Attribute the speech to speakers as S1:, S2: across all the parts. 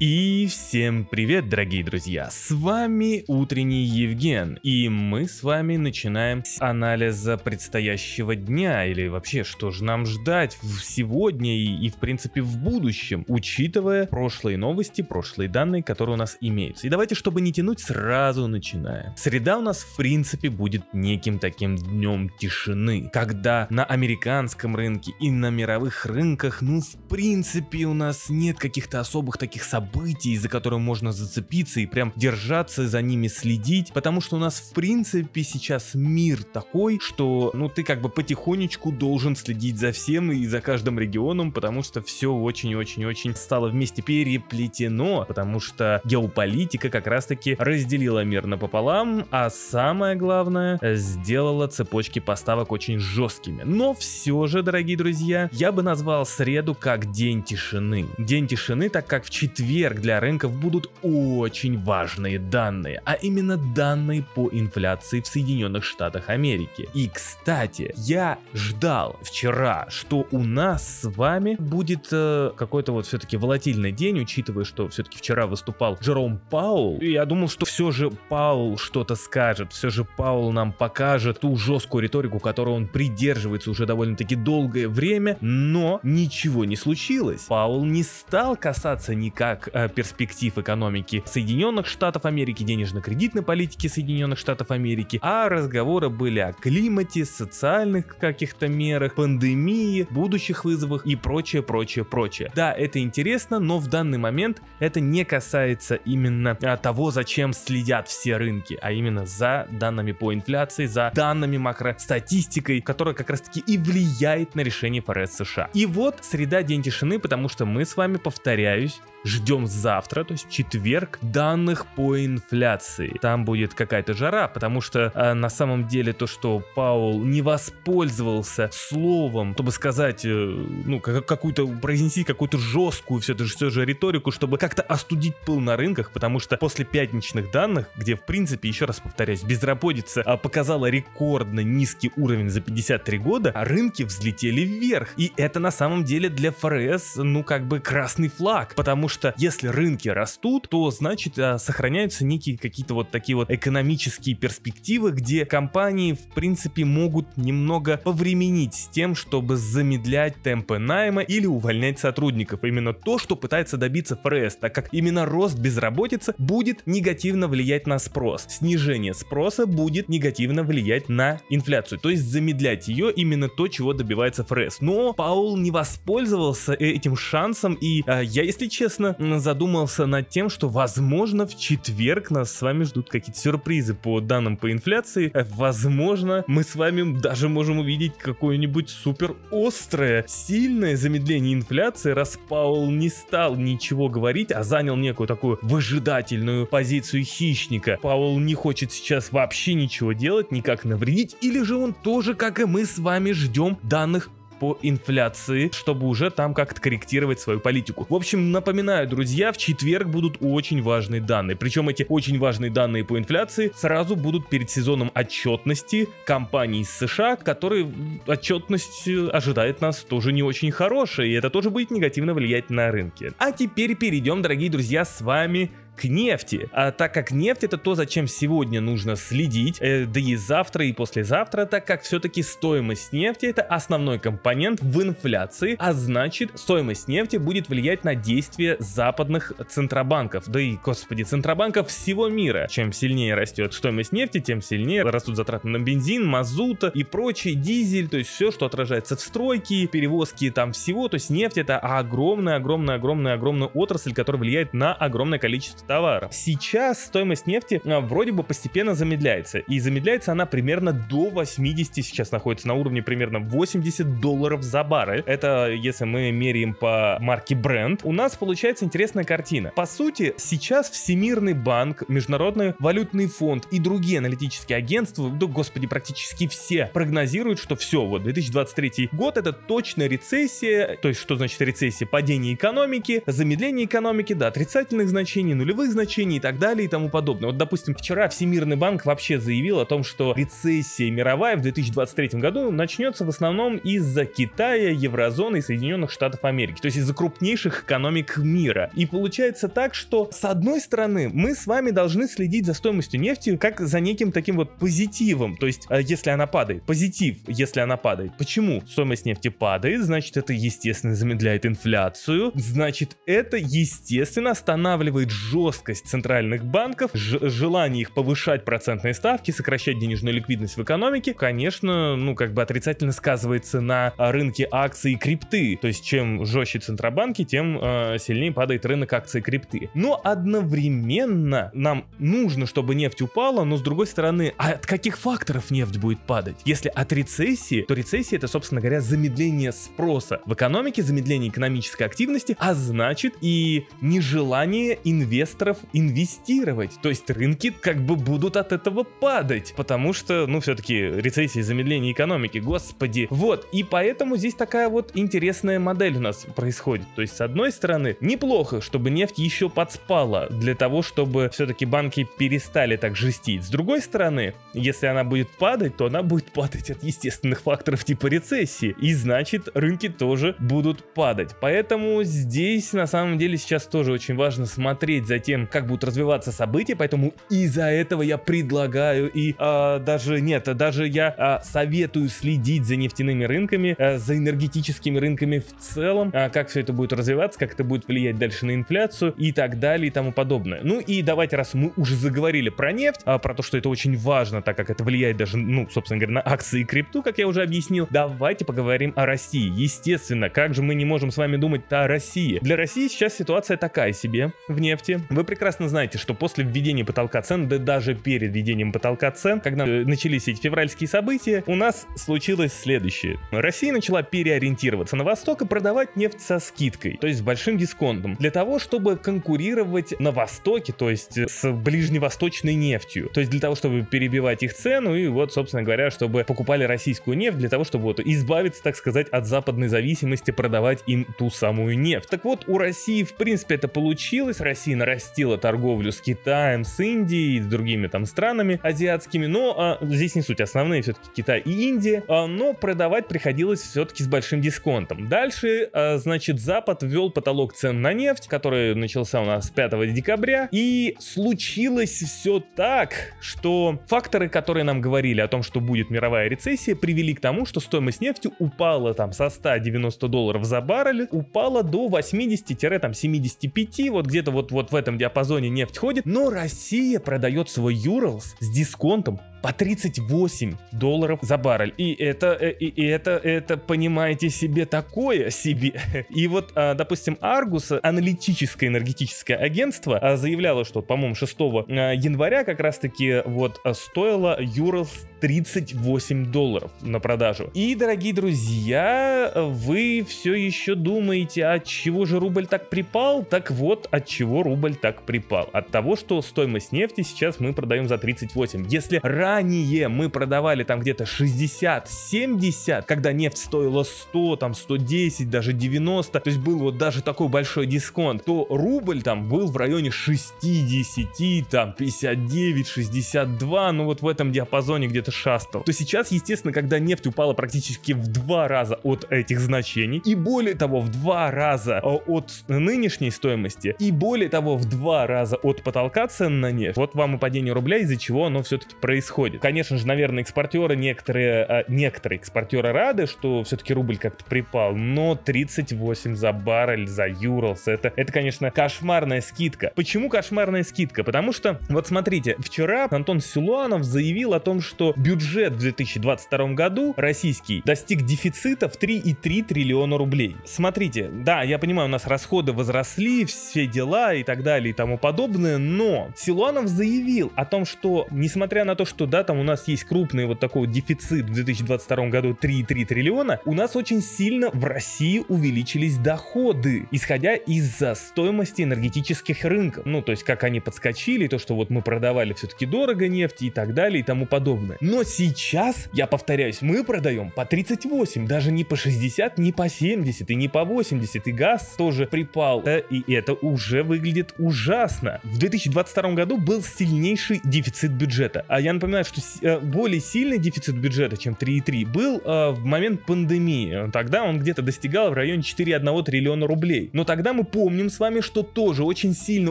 S1: И всем привет, дорогие друзья! С вами Утренний Евген, и мы с вами начинаем с анализа предстоящего дня, или вообще, что же нам ждать сегодня и, и в принципе в будущем, учитывая прошлые новости, прошлые данные, которые у нас имеются. И давайте, чтобы не тянуть, сразу начинаем. Среда у нас в принципе будет неким таким днем тишины, когда на американском рынке и на мировых рынках, ну в принципе у нас нет каких-то особых таких событий, событий, за которые можно зацепиться и прям держаться за ними, следить, потому что у нас в принципе сейчас мир такой, что ну ты как бы потихонечку должен следить за всем и за каждым регионом, потому что все очень-очень-очень стало вместе переплетено, потому что геополитика как раз-таки разделила мир напополам, а самое главное, сделала цепочки поставок очень жесткими. Но все же, дорогие друзья, я бы назвал среду как день тишины. День тишины, так как в четверг четверг для рынков будут очень важные данные, а именно данные по инфляции в Соединенных Штатах Америки. И кстати, я ждал вчера, что у нас с вами будет э, какой-то вот все-таки волатильный день, учитывая, что все-таки вчера выступал Джером Паул. И я думал, что все же Паул что-то скажет, все же Паул нам покажет ту жесткую риторику, которую он придерживается уже довольно-таки долгое время, но ничего не случилось. Паул не стал касаться никак э, перспектив экономики Соединенных Штатов Америки, денежно-кредитной политики Соединенных Штатов Америки, а разговоры были о климате, социальных каких-то мерах, пандемии, будущих вызовах и прочее, прочее, прочее. Да, это интересно, но в данный момент это не касается именно а, того, зачем следят все рынки, а именно за данными по инфляции, за данными макростатистикой, которая как раз таки и влияет на решение ФРС США. И вот среда день тишины, потому что мы с вами, повторяюсь, ждем завтра, то есть четверг, данных по инфляции. Там будет какая-то жара, потому что э, на самом деле то, что Паул не воспользовался словом, чтобы сказать, э, ну, какую-то, произнести какую-то жесткую все же, все же риторику, чтобы как-то остудить пыл на рынках, потому что после пятничных данных, где, в принципе, еще раз повторяюсь, безработица э, показала рекордно низкий уровень за 53 года, а рынки взлетели вверх. И это на самом деле для ФРС, ну, как бы красный флаг, потому что что если рынки растут, то значит а, сохраняются некие какие-то вот такие вот экономические перспективы, где компании в принципе могут немного повременить с тем, чтобы замедлять темпы найма или увольнять сотрудников. Именно то, что пытается добиться ФРС, так как именно рост безработицы будет негативно влиять на спрос. Снижение спроса будет негативно влиять на инфляцию, то есть замедлять ее именно то, чего добивается ФРС. Но Паул не воспользовался этим шансом, и а, я, если честно, честно, задумался над тем, что, возможно, в четверг нас с вами ждут какие-то сюрпризы по данным по инфляции. Возможно, мы с вами даже можем увидеть какое-нибудь супер острое, сильное замедление инфляции, раз Паул не стал ничего говорить, а занял некую такую выжидательную позицию хищника. Паул не хочет сейчас вообще ничего делать, никак навредить, или же он тоже, как и мы с вами, ждем данных по инфляции, чтобы уже там как-то корректировать свою политику. В общем, напоминаю, друзья, в четверг будут очень важные данные. Причем эти очень важные данные по инфляции сразу будут перед сезоном отчетности компаний из США, которые отчетность ожидает нас тоже не очень хорошая, и это тоже будет негативно влиять на рынки. А теперь перейдем, дорогие друзья, с вами к нефти. А так как нефть это то, зачем сегодня нужно следить, э, да и завтра, и послезавтра, так как все-таки стоимость нефти это основной компонент в инфляции, а значит стоимость нефти будет влиять на действия западных центробанков, да и, господи, центробанков всего мира. Чем сильнее растет стоимость нефти, тем сильнее растут затраты на бензин, мазута и прочий дизель, то есть все, что отражается в стройке, перевозки там всего, то есть нефть это огромная, огромная, огромная, огромная отрасль, которая влияет на огромное количество товаров. Сейчас стоимость нефти а, вроде бы постепенно замедляется. И замедляется она примерно до 80, сейчас находится на уровне примерно 80 долларов за баррель. Это если мы меряем по марке Brent. У нас получается интересная картина. По сути, сейчас Всемирный банк, Международный валютный фонд и другие аналитические агентства, да господи, практически все прогнозируют, что все, вот 2023 год это точно рецессия, то есть что значит рецессия? Падение экономики, замедление экономики до отрицательных значений, нулевых нулевых значений и так далее и тому подобное. Вот, допустим, вчера Всемирный банк вообще заявил о том, что рецессия мировая в 2023 году начнется в основном из-за Китая, Еврозоны и Соединенных Штатов Америки, то есть из-за крупнейших экономик мира. И получается так, что с одной стороны мы с вами должны следить за стоимостью нефти как за неким таким вот позитивом, то есть э, если она падает, позитив, если она падает. Почему? Стоимость нефти падает, значит это естественно замедляет инфляцию, значит это естественно останавливает жесткость центральных банков, желание их повышать процентные ставки, сокращать денежную ликвидность в экономике, конечно, ну как бы отрицательно сказывается на рынке акций и крипты. То есть чем жестче центробанки, тем э, сильнее падает рынок акций и крипты. Но одновременно нам нужно, чтобы нефть упала, но с другой стороны, а от каких факторов нефть будет падать? Если от рецессии, то рецессия это, собственно говоря, замедление спроса в экономике, замедление экономической активности, а значит и нежелание инвесторов инвестировать. То есть рынки как бы будут от этого падать, потому что, ну, все-таки рецессия замедление экономики, господи. Вот, и поэтому здесь такая вот интересная модель у нас происходит. То есть, с одной стороны, неплохо, чтобы нефть еще подспала для того, чтобы все-таки банки перестали так жестить. С другой стороны, если она будет падать, то она будет падать от естественных факторов типа рецессии. И значит, рынки тоже будут падать. Поэтому здесь на самом деле сейчас тоже очень важно смотреть за тем, как будут развиваться события. Поэтому из-за этого я предлагаю и а, даже нет, даже я а, советую следить за нефтяными рынками, а, за энергетическими рынками в целом, а, как все это будет развиваться, как это будет влиять дальше на инфляцию и так далее и тому подобное. Ну и давайте, раз мы уже заговорили про нефть, а, про то, что это очень важно, так как это влияет даже, ну, собственно говоря, на акции и крипту, как я уже объяснил, давайте поговорим о России. Естественно, как же мы не можем с вами думать о России? Для России сейчас ситуация такая себе в нефти. Вы прекрасно знаете, что после введения потолка цен, да даже перед введением потолка цен, когда э, начались эти февральские события, у нас случилось следующее. Россия начала переориентироваться на восток и продавать нефть со скидкой, то есть с большим дисконтом, для того, чтобы конкурировать на востоке, то есть с ближневосточной нефтью. То есть для того, чтобы перебивать их цену и вот, собственно говоря, чтобы покупали российскую нефть для того, чтобы вот избавиться, так сказать, от западной зависимости, продавать им ту самую нефть. Так вот, у России, в принципе, это получилось. Россия нарастила торговлю с Китаем, с Индией и другими там странами азиатскими, но а, здесь не суть. Основные все-таки Китай и Индия, а, но продавать приходилось все-таки с большим дисконтом. Дальше, а, значит, Запад ввел потолок цен на нефть, который начался у нас 5 декабря, и случилось все так, что факторы, которые нам говорили о том, что будет мировая рецессия, привели к тому, что стоимость нефти упала там со 190 долларов за баррель, упала до 80-75, вот где-то вот, вот в этом диапазоне нефть ходит, но Россия продает свой Юралс с дисконтом по 38 долларов за баррель. И это, э, и, и это, это, понимаете себе, такое себе. И вот, а, допустим, Argus, аналитическое энергетическое агентство, а, заявляло, что, по-моему, 6 а, января как раз-таки вот стоило Юралс 38 долларов на продажу. И, дорогие друзья, вы все еще думаете, от чего же рубль так припал? Так вот, от чего рубль так припал. От того, что стоимость нефти сейчас мы продаем за 38. Если раньше ранее мы продавали там где-то 60-70, когда нефть стоила 100, там 110, даже 90, то есть был вот даже такой большой дисконт, то рубль там был в районе 60, там 59, 62, ну вот в этом диапазоне где-то шастал. То сейчас, естественно, когда нефть упала практически в два раза от этих значений, и более того, в два раза э, от нынешней стоимости, и более того, в два раза от потолка цен на нефть, вот вам и падение рубля, из-за чего оно все-таки происходит происходит. Конечно же, наверное, экспортеры некоторые, а, некоторые экспортеры рады, что все-таки рубль как-то припал, но 38 за баррель, за Юралс, это, это, конечно, кошмарная скидка. Почему кошмарная скидка? Потому что, вот смотрите, вчера Антон Силуанов заявил о том, что бюджет в 2022 году российский достиг дефицита в 3,3 триллиона рублей. Смотрите, да, я понимаю, у нас расходы возросли, все дела и так далее и тому подобное, но Силуанов заявил о том, что, несмотря на то, что что, да, там у нас есть крупный вот такой вот дефицит в 2022 году 3,3 триллиона, у нас очень сильно в России увеличились доходы, исходя из стоимости энергетических рынков. Ну, то есть, как они подскочили, то, что вот мы продавали все-таки дорого нефти и так далее и тому подобное. Но сейчас, я повторяюсь, мы продаем по 38, даже не по 60, не по 70 и не по 80, и газ тоже припал. Э, и это уже выглядит ужасно. В 2022 году был сильнейший дефицит бюджета. А я напоминаю, что э, более сильный дефицит бюджета, чем 3,3, был э, в момент пандемии. Тогда он где-то достигал в районе 4,1 триллиона рублей. Но тогда мы помним с вами, что тоже очень сильно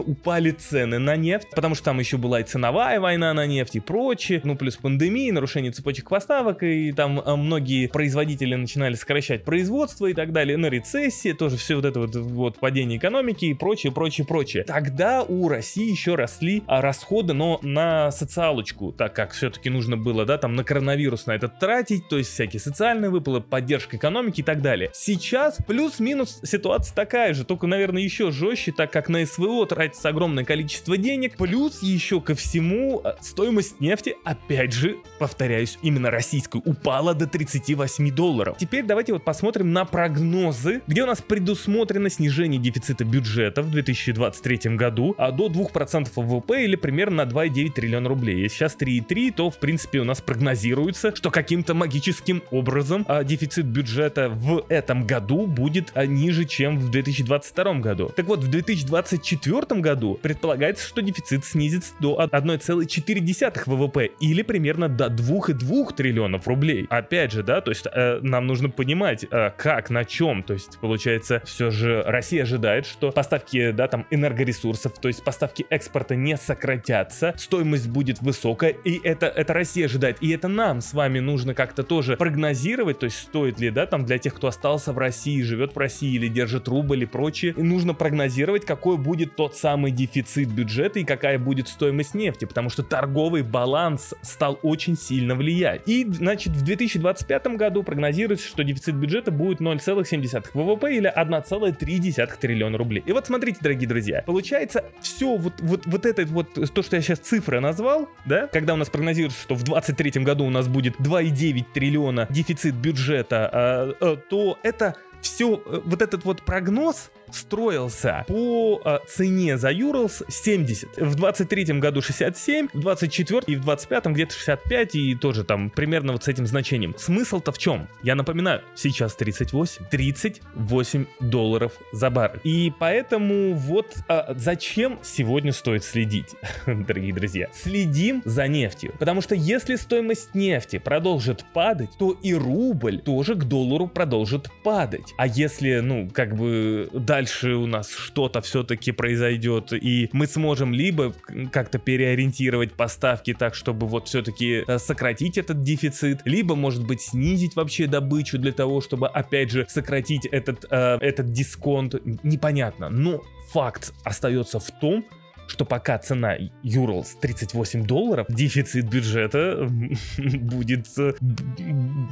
S1: упали цены на нефть, потому что там еще была и ценовая война на нефть и прочее, ну плюс пандемия, нарушение цепочек поставок, и там э, многие производители начинали сокращать производство и так далее, на рецессии, тоже все вот это вот, вот падение экономики и прочее, прочее, прочее. Тогда у России еще росли расходы, но на социалочку, так как все-таки нужно было, да, там на коронавирус на этот тратить, то есть всякие социальные выплаты, поддержка экономики и так далее. Сейчас плюс-минус ситуация такая же, только, наверное, еще жестче, так как на СВО тратится огромное количество денег, плюс еще ко всему а, стоимость нефти, опять же, повторяюсь, именно российской, упала до 38 долларов. Теперь давайте вот посмотрим на прогнозы, где у нас предусмотрено снижение дефицита бюджета в 2023 году а до 2% ВВП или примерно на 2,9 триллиона рублей. Сейчас 3,3, то в принципе у нас прогнозируется, что каким-то магическим образом а, дефицит бюджета в этом году будет а, ниже, чем в 2022 году. Так вот, в 2024 году предполагается, что дефицит снизится до 1,4 ВВП или примерно до 2,2 триллионов рублей. Опять же, да, то есть э, нам нужно понимать, э, как, на чем, то есть получается, все же Россия ожидает, что поставки, да, там энергоресурсов, то есть поставки экспорта не сократятся, стоимость будет высокая, и это, это Россия ожидает, и это нам с вами нужно как-то тоже прогнозировать, то есть стоит ли, да, там для тех, кто остался в России, живет в России или держит рубль и прочее, нужно прогнозировать, какой будет тот самый дефицит бюджета и какая будет стоимость нефти, потому что торговый баланс стал очень сильно влиять. И, значит, в 2025 году прогнозируется, что дефицит бюджета будет 0,7 ВВП или 1,3 триллиона рублей. И вот смотрите, дорогие друзья, получается все вот, вот, вот это вот, то, что я сейчас цифры назвал, да, когда у нас прогнозируется, что в 2023 году у нас будет 2,9 триллиона дефицит бюджета, а, а, то это все, э, вот этот вот прогноз, строился по э, цене за Юрлс 70. В 23 году 67, в 24 и в 25 где-то 65 и тоже там примерно вот с этим значением. Смысл-то в чем? Я напоминаю, сейчас 38. 38 долларов за бар. И поэтому вот э, зачем сегодня стоит следить, дорогие друзья? Следим за нефтью. Потому что если стоимость нефти продолжит падать, то и рубль тоже к доллару продолжит падать. А если, ну, как бы дальше дальше у нас что-то все-таки произойдет, и мы сможем либо как-то переориентировать поставки так, чтобы вот все-таки э, сократить этот дефицит, либо, может быть, снизить вообще добычу для того, чтобы, опять же, сократить этот, э, этот дисконт. Непонятно, но факт остается в том, что пока цена Юрлс 38 долларов, дефицит бюджета будет э,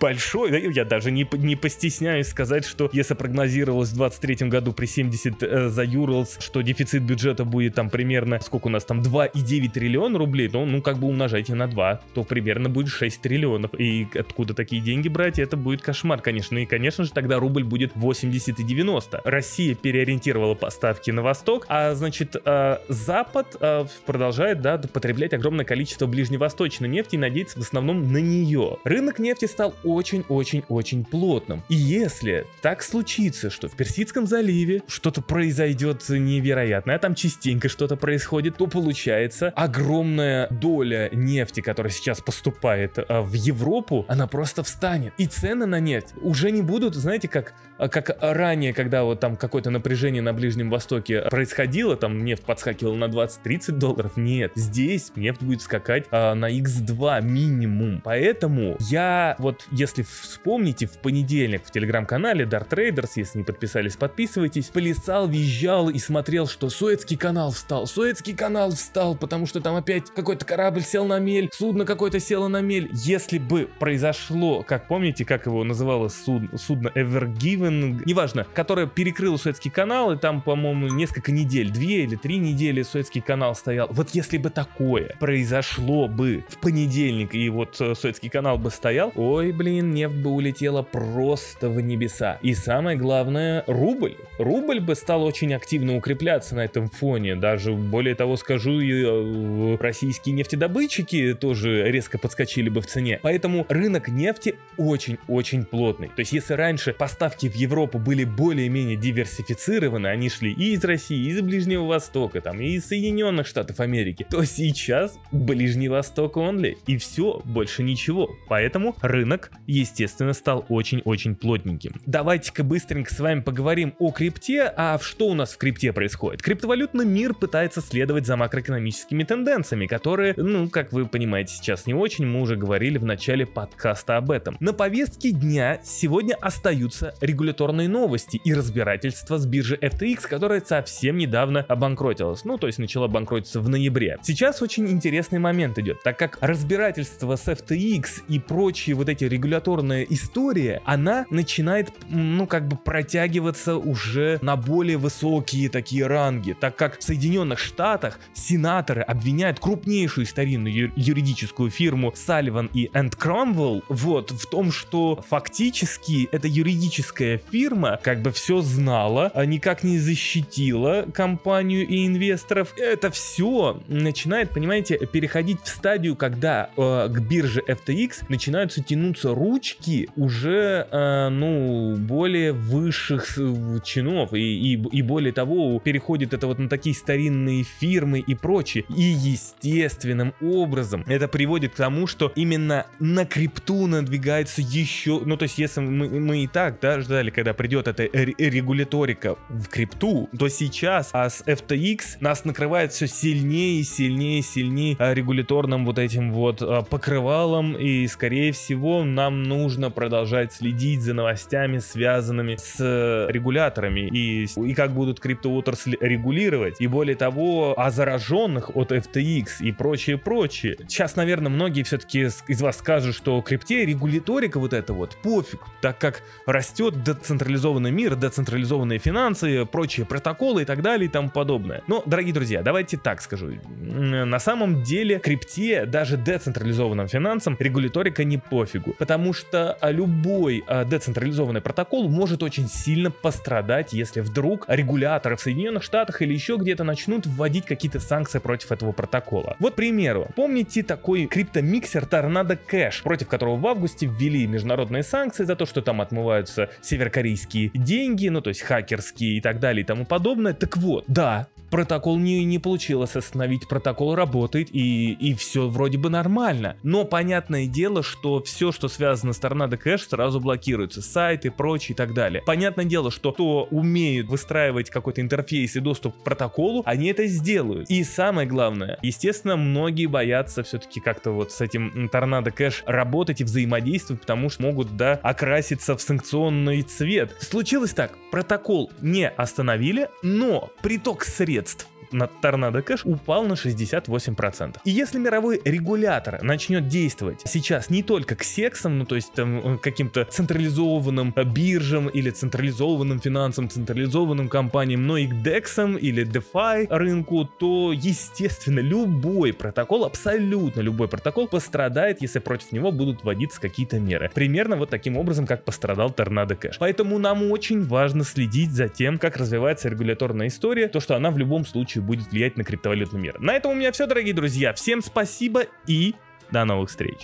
S1: большой. Я даже не, не постесняюсь сказать, что если прогнозировалось в 23 году при 70 э, за Юрлс, что дефицит бюджета будет там примерно, сколько у нас там, 2,9 триллиона рублей, то ну как бы умножайте на 2, то примерно будет 6 триллионов. И откуда такие деньги брать, это будет кошмар, конечно. И, конечно же, тогда рубль будет 80 и 90. Россия переориентировала поставки на восток, а значит, э, за Запад э, продолжает да, потреблять огромное количество ближневосточной нефти и надеется в основном на нее. Рынок нефти стал очень-очень-очень плотным. И если так случится, что в Персидском заливе что-то произойдет невероятное, а там частенько что-то происходит, то получается огромная доля нефти, которая сейчас поступает э, в Европу, она просто встанет. И цены на нефть уже не будут, знаете, как, э, как ранее, когда вот там какое-то напряжение на Ближнем Востоке происходило, там нефть подскакивала на 20-30 долларов. Нет, здесь нефть будет скакать а, на x2 минимум. Поэтому я вот, если вспомните, в понедельник в телеграм-канале Dart Traders, если не подписались, подписывайтесь, плясал, визжал и смотрел, что Суэцкий канал встал, Суэцкий канал встал, потому что там опять какой-то корабль сел на мель, судно какое-то село на мель. Если бы произошло, как помните, как его называлось суд, судно Ever Given, неважно, которое перекрыло Суэцкий канал, и там, по-моему, несколько недель, две или три недели Суэцкий Суэцкий канал стоял. Вот если бы такое произошло бы в понедельник, и вот э, Суэцкий канал бы стоял, ой, блин, нефть бы улетела просто в небеса. И самое главное, рубль. Рубль бы стал очень активно укрепляться на этом фоне. Даже более того скажу, и э, российские нефтедобытчики тоже резко подскочили бы в цене. Поэтому рынок нефти очень-очень плотный. То есть если раньше поставки в Европу были более-менее диверсифицированы, они шли и из России, и из Ближнего Востока, там, и из Соединенных Штатов Америки, то сейчас Ближний Восток only, и все, больше ничего. Поэтому рынок, естественно, стал очень-очень плотненьким. Давайте-ка быстренько с вами поговорим о крипте, а что у нас в крипте происходит? Криптовалютный мир пытается следовать за макроэкономическими тенденциями, которые, ну, как вы понимаете, сейчас не очень, мы уже говорили в начале подкаста об этом. На повестке дня сегодня остаются регуляторные новости и разбирательства с биржей FTX, которая совсем недавно обанкротилась. Ну, то есть начала банкротиться в ноябре. Сейчас очень интересный момент идет, так как разбирательство с FTX и прочие вот эти регуляторные истории, она начинает, ну, как бы протягиваться уже на более высокие такие ранги, так как в Соединенных Штатах сенаторы обвиняют крупнейшую старинную юридическую фирму Sullivan и Энд Cromwell вот в том, что фактически эта юридическая фирма как бы все знала, а никак не защитила компанию и инвесторов. Это все начинает, понимаете, переходить в стадию, когда э, к бирже FTX начинаются тянуться ручки уже, э, ну, более высших чинов и, и, и более того, переходит это вот на такие старинные фирмы и прочее. И естественным образом это приводит к тому, что именно на крипту надвигается еще, ну то есть если мы, мы и так, да, ждали, когда придет эта ре- регуляторика в крипту, то сейчас а с FTX нас накрывает все сильнее и сильнее и сильнее а, регуляторным вот этим вот а, покрывалом и скорее всего нам нужно продолжать следить за новостями, связанными с э, регуляторами и, и как будут криптоотрасль регулировать и более того о зараженных от FTX и прочее прочее. Сейчас, наверное, многие все-таки из вас скажут, что крипте регуляторика вот это вот пофиг, так как растет децентрализованный мир, децентрализованные финансы, прочие протоколы и так далее и тому подобное. Но, дорогие друзья, давайте так скажу. На самом деле крипте, даже децентрализованным финансам, регуляторика не пофигу. Потому что а, любой а, децентрализованный протокол может очень сильно пострадать, если вдруг регуляторы в Соединенных Штатах или еще где-то начнут вводить какие-то санкции против этого протокола. Вот, к примеру, помните такой криптомиксер Tornado Cash, против которого в августе ввели международные санкции за то, что там отмываются северокорейские деньги, ну то есть хакерские и так далее и тому подобное. Так вот, да, протокол не, не получилось остановить, протокол работает и, и все вроде бы нормально. Но понятное дело, что все, что связано с Tornado Cash, сразу блокируется. Сайты, прочее и так далее. Понятное дело, что кто умеет выстраивать какой-то интерфейс и доступ к протоколу, они это сделают. И самое главное, естественно, многие боятся все-таки как-то вот с этим Tornado Cash работать и взаимодействовать, потому что могут, да, окраситься в санкционный цвет. Случилось так, протокол не остановили, но приток средств jetzt. На Торнадо Кэш упал на 68%. И если мировой регулятор начнет действовать сейчас не только к сексам, ну то есть там э, каким-то централизованным э, биржам или централизованным финансам, централизованным компаниям, но и к дексам или DeFi рынку, то естественно любой протокол, абсолютно любой протокол пострадает, если против него будут вводиться какие-то меры. Примерно вот таким образом, как пострадал Торнадо Кэш. Поэтому нам очень важно следить за тем, как развивается регуляторная история, то что она в любом случае будет влиять на криптовалютный мир. На этом у меня все, дорогие друзья. Всем спасибо и до новых встреч.